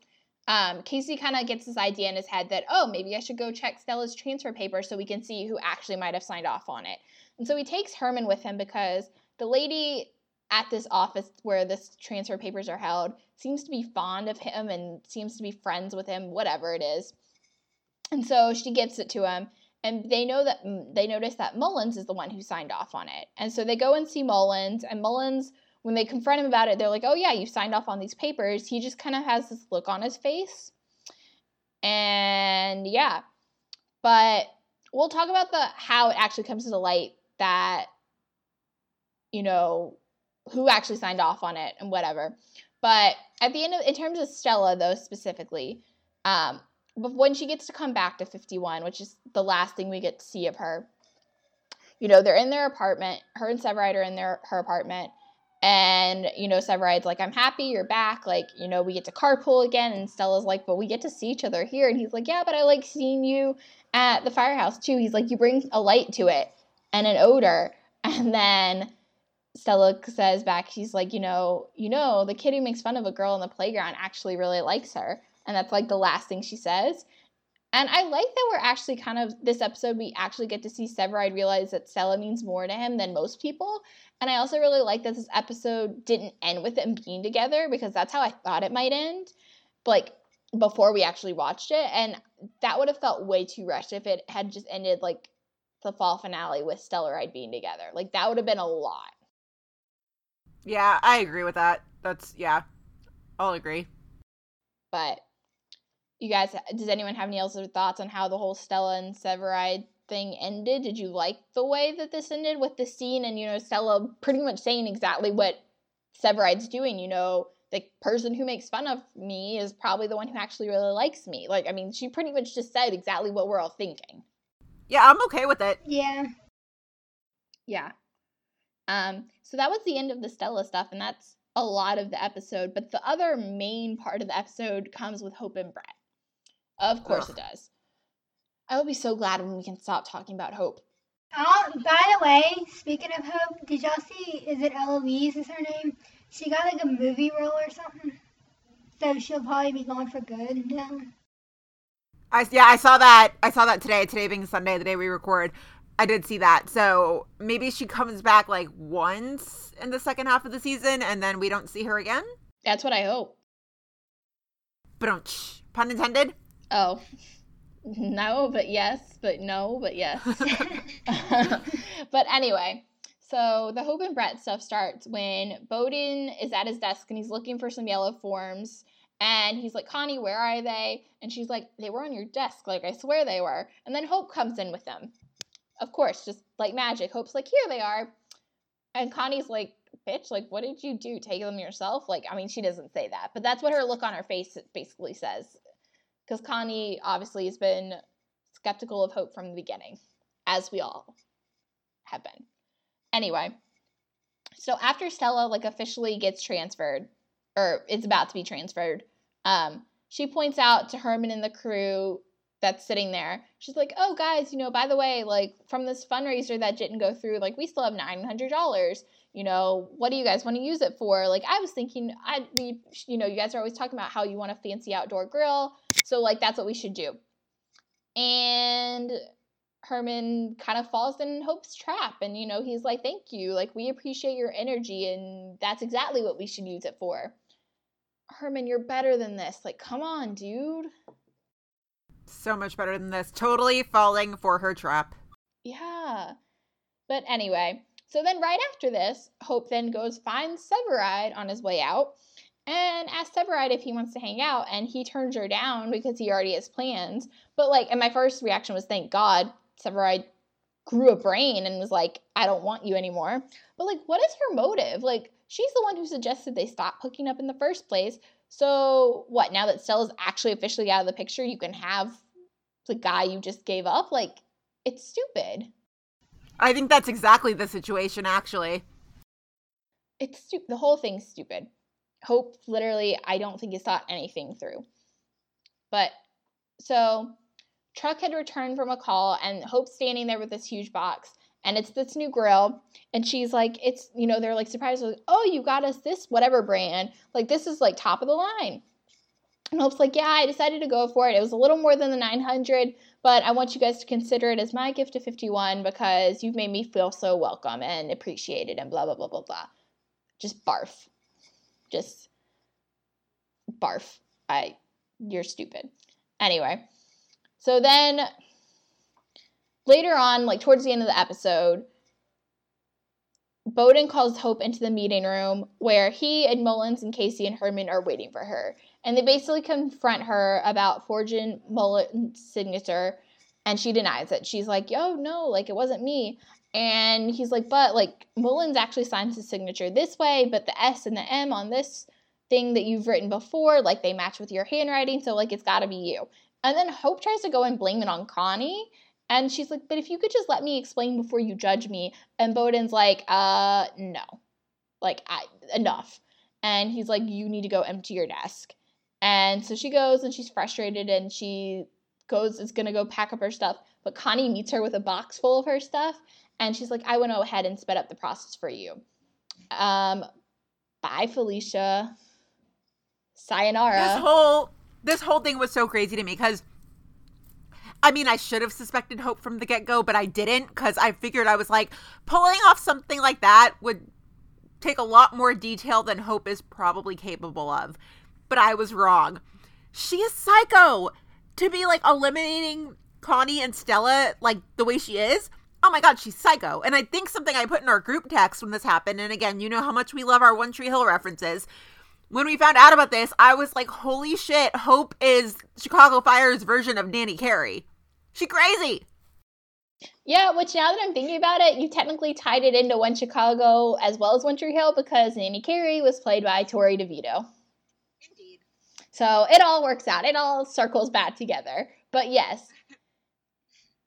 Um, Casey kind of gets this idea in his head that oh maybe I should go check Stella's transfer paper so we can see who actually might have signed off on it. And so he takes Herman with him because the lady at this office where this transfer papers are held seems to be fond of him and seems to be friends with him, whatever it is. And so she gives it to him, and they know that mm, they notice that Mullins is the one who signed off on it. And so they go and see Mullins, and Mullins, when they confront him about it, they're like, "Oh yeah, you signed off on these papers." He just kind of has this look on his face, and yeah, but we'll talk about the how it actually comes to the light that you know who actually signed off on it and whatever. But at the end of, in terms of Stella though specifically, um, but when she gets to come back to 51, which is the last thing we get to see of her, you know, they're in their apartment. Her and Severide are in their her apartment. And, you know, Severide's like, I'm happy you're back. Like, you know, we get to carpool again. And Stella's like, but we get to see each other here. And he's like, yeah, but I like seeing you at the firehouse too. He's like, you bring a light to it and an odor. And then Stella says back, she's like, you know, you know, the kid who makes fun of a girl in the playground actually really likes her. And that's like the last thing she says. And I like that we're actually kind of this episode we actually get to see Severide realize that Stella means more to him than most people. And I also really like that this episode didn't end with them being together because that's how I thought it might end. Like before we actually watched it. And that would have felt way too rushed if it had just ended like the fall finale with Stellaride being together. Like that would have been a lot. Yeah, I agree with that. That's yeah. I'll agree. But you guys, does anyone have any other thoughts on how the whole Stella and Severide thing ended? Did you like the way that this ended with the scene and you know Stella pretty much saying exactly what Severide's doing? You know, the person who makes fun of me is probably the one who actually really likes me. Like, I mean, she pretty much just said exactly what we're all thinking. Yeah, I'm okay with it. Yeah. Yeah. Um, so that was the end of the Stella stuff, and that's a lot of the episode. But the other main part of the episode comes with Hope and Brett. Of course Ugh. it does. I will be so glad when we can stop talking about Hope. Oh, by the way, speaking of Hope, did y'all see? Is it Eloise? Is her name? She got like a movie role or something. So she'll probably be gone for good now. I yeah, I saw that. I saw that today. Today being Sunday, the day we record. I did see that. So maybe she comes back like once in the second half of the season and then we don't see her again? That's what I hope. But pun intended? Oh. No, but yes, but no, but yes. but anyway, so the Hope and Brett stuff starts when Boden is at his desk and he's looking for some yellow forms. And he's like, Connie, where are they? And she's like, they were on your desk. Like, I swear they were. And then Hope comes in with them of course, just like magic. Hope's like, here they are. And Connie's like, bitch, like, what did you do? Take them yourself? Like, I mean, she doesn't say that, but that's what her look on her face basically says. Because Connie obviously has been skeptical of Hope from the beginning, as we all have been. Anyway, So after Stella like officially gets transferred, or it's about to be transferred, um, she points out to Herman and the crew that's sitting there. She's like, "Oh, guys, you know, by the way, like from this fundraiser that didn't go through, like we still have nine hundred dollars. You know, what do you guys want to use it for? Like, I was thinking, I we, you know, you guys are always talking about how you want a fancy outdoor grill, so like that's what we should do." And Herman kind of falls in Hope's trap, and you know, he's like, "Thank you, like we appreciate your energy, and that's exactly what we should use it for." Herman, you're better than this. Like, come on, dude. So much better than this. Totally falling for her trap. Yeah. But anyway, so then right after this, Hope then goes finds Severide on his way out and asks Severide if he wants to hang out, and he turns her down because he already has plans. But like, and my first reaction was, thank God, Severide grew a brain and was like, I don't want you anymore. But like, what is her motive? Like, she's the one who suggested they stop hooking up in the first place. So what? Now that Stella's actually officially out of the picture, you can have the guy you just gave up? Like, it's stupid. I think that's exactly the situation, actually. It's stupid. The whole thing's stupid. Hope literally, I don't think has thought anything through. But so Truck had returned from a call, and Hope's standing there with this huge box, and it's this new grill. And she's like, it's, you know, they're like surprised, like, oh, you got us this whatever brand. Like, this is like top of the line. And Hope's like, yeah, I decided to go for it. It was a little more than the 900, but I want you guys to consider it as my gift to 51 because you've made me feel so welcome and appreciated and blah, blah, blah, blah, blah. Just barf. Just barf. I, you're stupid. Anyway, so then later on, like towards the end of the episode, Boden calls Hope into the meeting room where he and Mullins and Casey and Herman are waiting for her. And they basically confront her about forging Mullins' signature, and she denies it. She's like, yo, no, like it wasn't me. And he's like, but like Mullins actually signs his signature this way, but the S and the M on this thing that you've written before, like they match with your handwriting, so like it's gotta be you. And then Hope tries to go and blame it on Connie. And she's like, but if you could just let me explain before you judge me. And Boden's like, uh, no. Like, I, enough. And he's like, you need to go empty your desk. And so she goes and she's frustrated and she goes, is gonna go pack up her stuff. But Connie meets her with a box full of her stuff. And she's like, I went ahead and sped up the process for you. Um, bye, Felicia. Sayonara. This whole this whole thing was so crazy to me because I mean, I should have suspected Hope from the get go, but I didn't because I figured I was like, pulling off something like that would take a lot more detail than Hope is probably capable of. But I was wrong. She is psycho. To be like eliminating Connie and Stella like the way she is, oh my god, she's psycho. And I think something I put in our group text when this happened, and again, you know how much we love our One Tree Hill references when we found out about this, I was like, holy shit, Hope is Chicago Fire's version of Nanny Carrie. She crazy. Yeah, which now that I'm thinking about it, you technically tied it into One Chicago as well as One Tree Hill because Nanny Carrie was played by Torrey DeVitto. So it all works out. It all circles back together. But yes,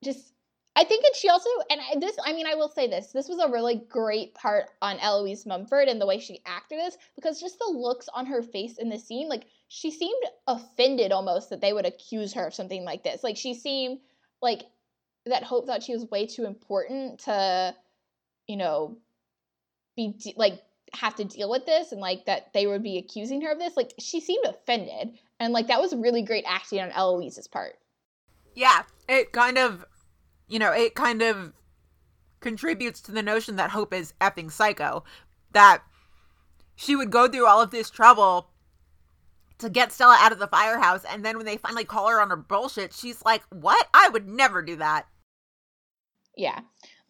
just I think and she also and I, this I mean I will say this this was a really great part on Eloise Mumford and the way she acted this because just the looks on her face in the scene like she seemed offended almost that they would accuse her of something like this like she seemed like that Hope thought she was way too important to you know be de- like have to deal with this and like that they would be accusing her of this like she seemed offended and like that was really great acting on Eloise's part Yeah, it kind of, you know, it kind of contributes to the notion that Hope is effing psycho. That she would go through all of this trouble to get Stella out of the firehouse, and then when they finally call her on her bullshit, she's like, What? I would never do that. Yeah.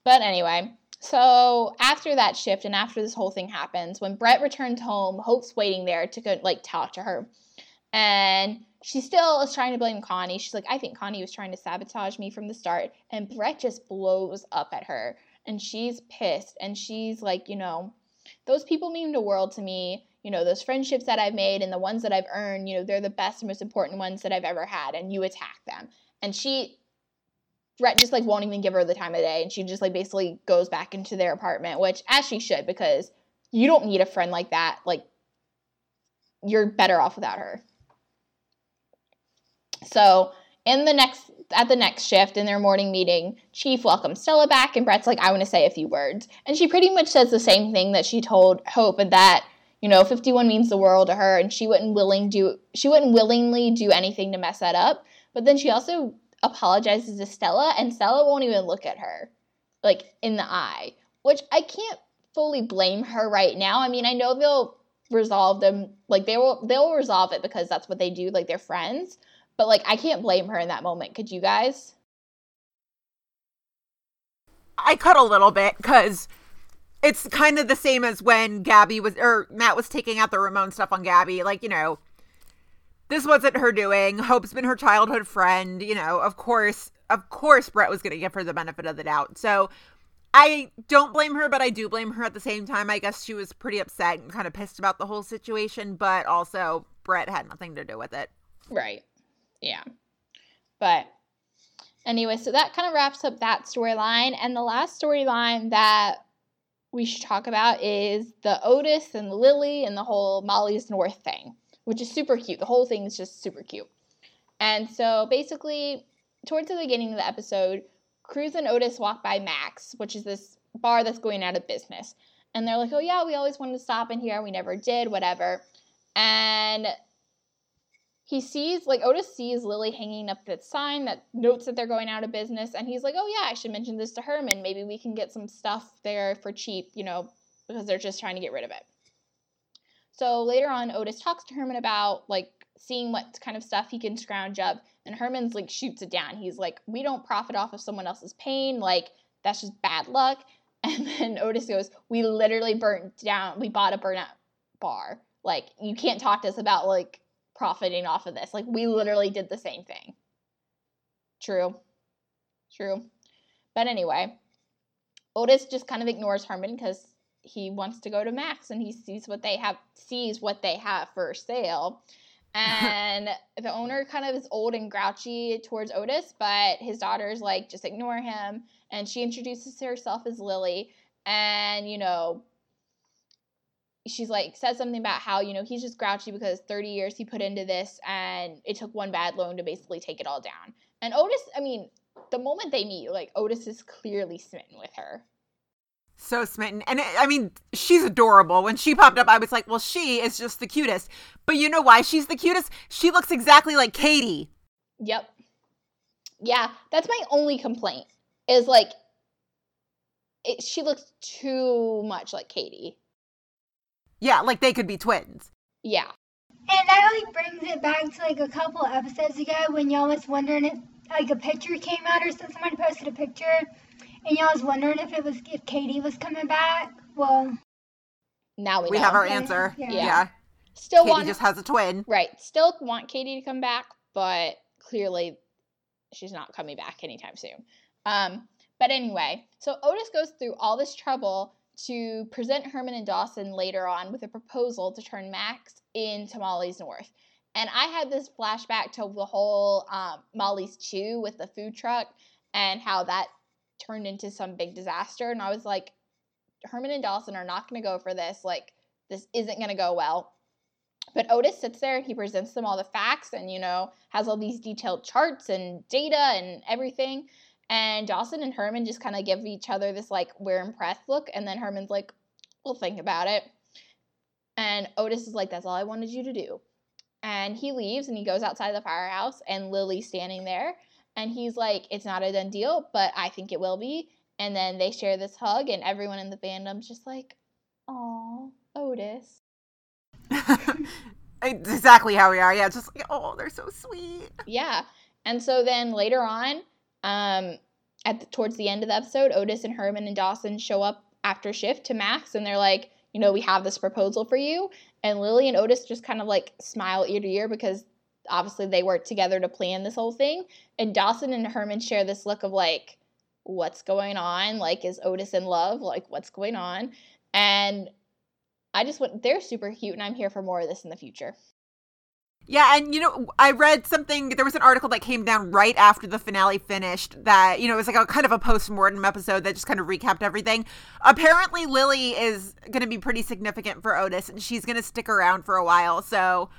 But anyway, so after that shift and after this whole thing happens, when Brett returns home, Hope's waiting there to go like talk to her. And she still is trying to blame Connie. She's like, I think Connie was trying to sabotage me from the start. And Brett just blows up at her. And she's pissed. And she's like, you know, those people mean the world to me. You know, those friendships that I've made and the ones that I've earned, you know, they're the best and most important ones that I've ever had. And you attack them. And she Brett just like won't even give her the time of day, and she just like basically goes back into their apartment, which as she should because you don't need a friend like that. Like, you're better off without her. So, in the next at the next shift in their morning meeting, Chief welcomes Stella back, and Brett's like, I want to say a few words. And she pretty much says the same thing that she told Hope, and that, you know, 51 means the world to her, and she wouldn't willing do she wouldn't willingly do anything to mess that up. But then she also apologizes to Stella, and Stella won't even look at her, like in the eye, which I can't fully blame her right now. I mean, I know they'll resolve them, like they will they'll resolve it because that's what they do, like they're friends. But like I can't blame her in that moment. Could you guys? I cut a little bit because it's kind of the same as when Gabby was or Matt was taking out the Ramon stuff on Gabby. Like, you know, this wasn't her doing. Hope's been her childhood friend. You know, of course, of course, Brett was going to give her the benefit of the doubt. So I don't blame her, but I do blame her at the same time. I guess she was pretty upset and kind of pissed about the whole situation, but also Brett had nothing to do with it. Right. Yeah. But anyway, so that kind of wraps up that storyline. And the last storyline that we should talk about is the Otis and Lily and the whole Molly's North thing, which is super cute. The whole thing is just super cute. And so basically, towards the beginning of the episode, Cruz and Otis walk by Max, which is this bar that's going out of business. And they're like, oh, yeah, we always wanted to stop in here. We never did, whatever. And he sees like Otis sees Lily hanging up that sign that notes that they're going out of business, and he's like, "Oh yeah, I should mention this to Herman. Maybe we can get some stuff there for cheap, you know, because they're just trying to get rid of it." So later on, Otis talks to Herman about like seeing what kind of stuff he can scrounge up, and Herman's like shoots it down. He's like, "We don't profit off of someone else's pain. Like that's just bad luck." And then Otis goes, "We literally burnt down. We bought a burnout bar. Like you can't talk to us about like." profiting off of this. Like we literally did the same thing. True. True. But anyway, Otis just kind of ignores Herman because he wants to go to Max and he sees what they have sees what they have for sale. And the owner kind of is old and grouchy towards Otis, but his daughter's like, just ignore him. And she introduces herself as Lily. And, you know, she's like says something about how you know he's just grouchy because 30 years he put into this and it took one bad loan to basically take it all down and otis i mean the moment they meet like otis is clearly smitten with her so smitten. And it, i mean she's adorable. When she popped up i was like well she is just the cutest. But you know why she's the cutest? She looks exactly like katie. Yep. Yeah that's my only complaint is like it, she looks too much like katie. Yeah, like they could be twins. Yeah. And that like brings it back to like a couple episodes ago when y'all was wondering if like a picture came out or something. Someone posted a picture, and y'all was wondering if it was if Katie was coming back. Well, now we, we know. have our answer. Yeah. Yeah. yeah. Still Katie want just has a twin. right. Still want Katie to come back, but clearly she's not coming back anytime soon. Um, but anyway, so Otis goes through all this trouble to present Herman and Dawson later on with a proposal to turn Max into Molly's North. And I had this flashback to the whole um, Molly's Chew with the food truck and how that turned into some big disaster. And I was like, Herman and Dawson are not going to go for this. Like, this isn't going to go well. But Otis sits there and he presents them all the facts and, you know, has all these detailed charts and data and everything. And Dawson and Herman just kind of give each other this like we're impressed look, and then Herman's like, "We'll think about it." And Otis is like, "That's all I wanted you to do." And he leaves and he goes outside the firehouse, and Lily's standing there, and he's like, "It's not a done deal, but I think it will be." And then they share this hug, and everyone in the fandom's just like, "Oh, Otis." exactly how we are. Yeah, just like, oh, they're so sweet. Yeah. And so then later on, um, at the, towards the end of the episode, Otis and Herman and Dawson show up after shift to Max, and they're like, you know, we have this proposal for you. And Lily and Otis just kind of like smile ear to ear because obviously they worked together to plan this whole thing. And Dawson and Herman share this look of like, what's going on? Like, is Otis in love? Like, what's going on? And I just went, they're super cute, and I'm here for more of this in the future. Yeah, and you know, I read something. There was an article that came down right after the finale finished. That you know, it was like a kind of a post mortem episode that just kind of recapped everything. Apparently, Lily is going to be pretty significant for Otis, and she's going to stick around for a while. So,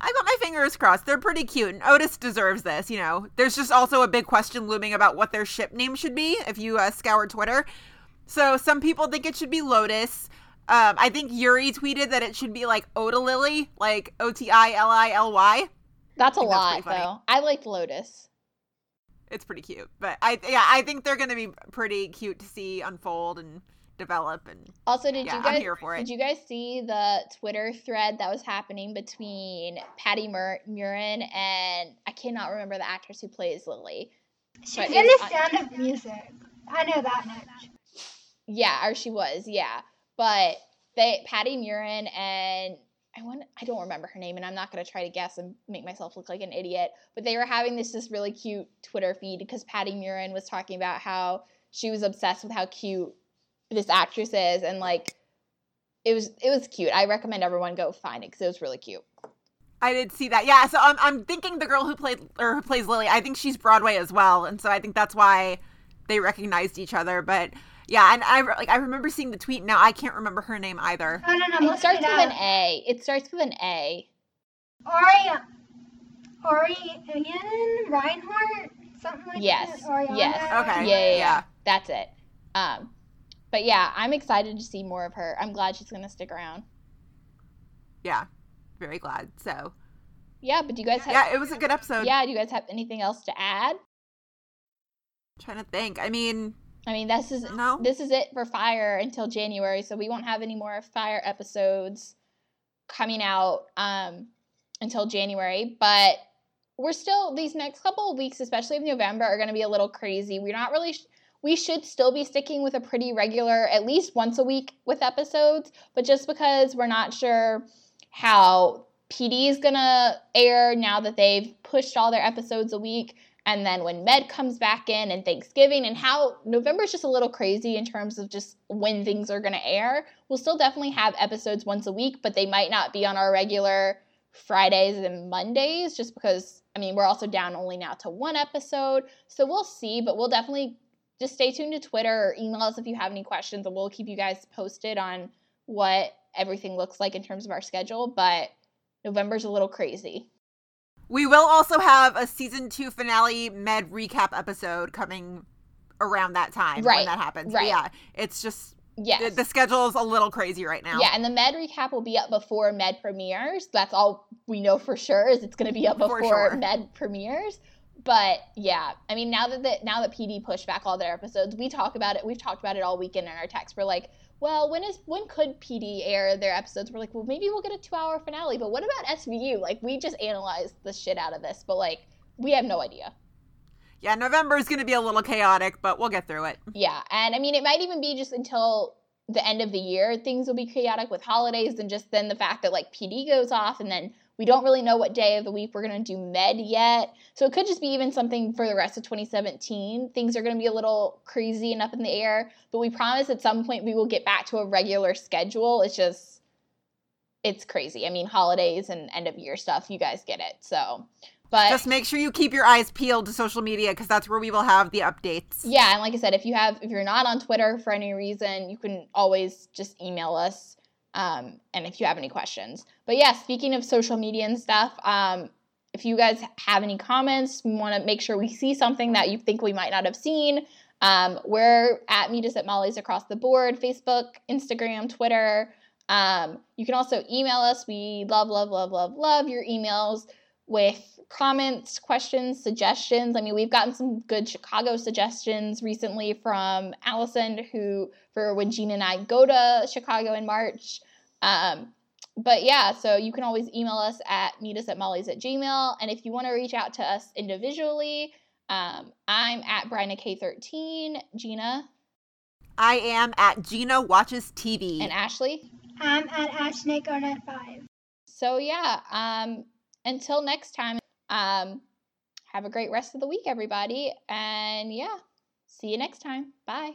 I got my fingers crossed. They're pretty cute, and Otis deserves this. You know, there's just also a big question looming about what their ship name should be. If you uh, scour Twitter, so some people think it should be Lotus. Um, I think Yuri tweeted that it should be like Ota Lily, like O T I L I L Y. That's a think that's lot, though. I liked Lotus. It's pretty cute, but I yeah I think they're gonna be pretty cute to see unfold and develop and Also, did Yeah, you guys here for it. did you guys see the Twitter thread that was happening between Patti Mur- Murin and I cannot remember the actress who plays Lily. She's in the sound of music. I know that much. Yeah, or she was, yeah. But they Patti Murin and I want I don't remember her name and I'm not gonna try to guess and make myself look like an idiot. But they were having this this really cute Twitter feed because Patti Murin was talking about how she was obsessed with how cute this actress is and like it was it was cute. I recommend everyone go find it because it was really cute. I did see that. Yeah, so I'm I'm thinking the girl who played or who plays Lily. I think she's Broadway as well, and so I think that's why they recognized each other. But yeah, and I like I remember seeing the tweet. Now I can't remember her name either. Oh no, no, It starts it with an A. It starts with an A. Ari, Ariane Rinehart, something like Yes, that. Ariana. yes. Okay. Yeah, yeah, yeah. yeah. That's it. Um, but yeah, I'm excited to see more of her. I'm glad she's gonna stick around. Yeah, very glad. So Yeah, but do you guys have yeah, it was a good episode. yeah, do you guys have anything else to add? trying to think. I mean, I mean, this is no. this is it for Fire until January, so we won't have any more Fire episodes coming out um, until January. But we're still these next couple of weeks, especially of November, are going to be a little crazy. We're not really. Sh- we should still be sticking with a pretty regular, at least once a week with episodes. But just because we're not sure how PD is gonna air now that they've pushed all their episodes a week, and then when Med comes back in and Thanksgiving and how November is just a little crazy in terms of just when things are to air. We'll still definitely have episodes once a week, but they might not be on our regular Fridays and Mondays just because I mean, we're also down only now to one episode. So we'll see, but we'll definitely just stay tuned to Twitter or email us if you have any questions and we'll keep you guys posted on what everything looks like in terms of our schedule, but November's a little crazy. We will also have a season two finale med recap episode coming around that time Right, when that happens. But right. yeah, it's just Yes. the, the schedule is a little crazy right now. Yeah, and the Med recap will be up before Med premieres. That's all we know for sure is it's going to be up before sure. Med premieres. But yeah, I mean now that the, now that PD pushed back all their episodes, we talk about it. We've talked about it all weekend in our text. We're like, well, when is when could PD air their episodes? We're like, well, maybe we'll get a two hour finale. But what about SVU? Like we just analyzed the shit out of this, but like we have no idea. Yeah, November is going to be a little chaotic, but we'll get through it. Yeah, and I mean, it might even be just until the end of the year things will be chaotic with holidays, and just then the fact that like PD goes off, and then we don't really know what day of the week we're gonna do med yet. So it could just be even something for the rest of 2017. Things are gonna be a little crazy and up in the air, but we promise at some point we will get back to a regular schedule. It's just it's crazy. I mean, holidays and end of year stuff, you guys get it. So, but Just make sure you keep your eyes peeled to social media because that's where we will have the updates. yeah and like i said if you have if you're not on twitter for any reason you can always just email us um, and if you have any questions. But yeah speaking of social media and stuff um, if you guys have any comments want to make sure we see something that you think we might not have seen um, we're at meet us at molly's across the board facebook instagram twitter. Um, you can also email us. We love love love love love your emails with comments, questions, suggestions. I mean, we've gotten some good Chicago suggestions recently from Allison, who for when Gina and I go to Chicago in March. Um, but yeah, so you can always email us at meet us at molly's at gmail. And if you want to reach out to us individually, um, I'm at Bryna K13, Gina I am at Gina Watches TV. and Ashley. I'm at Ashnake095. So yeah, um, until next time, um, have a great rest of the week, everybody. And yeah, see you next time. Bye.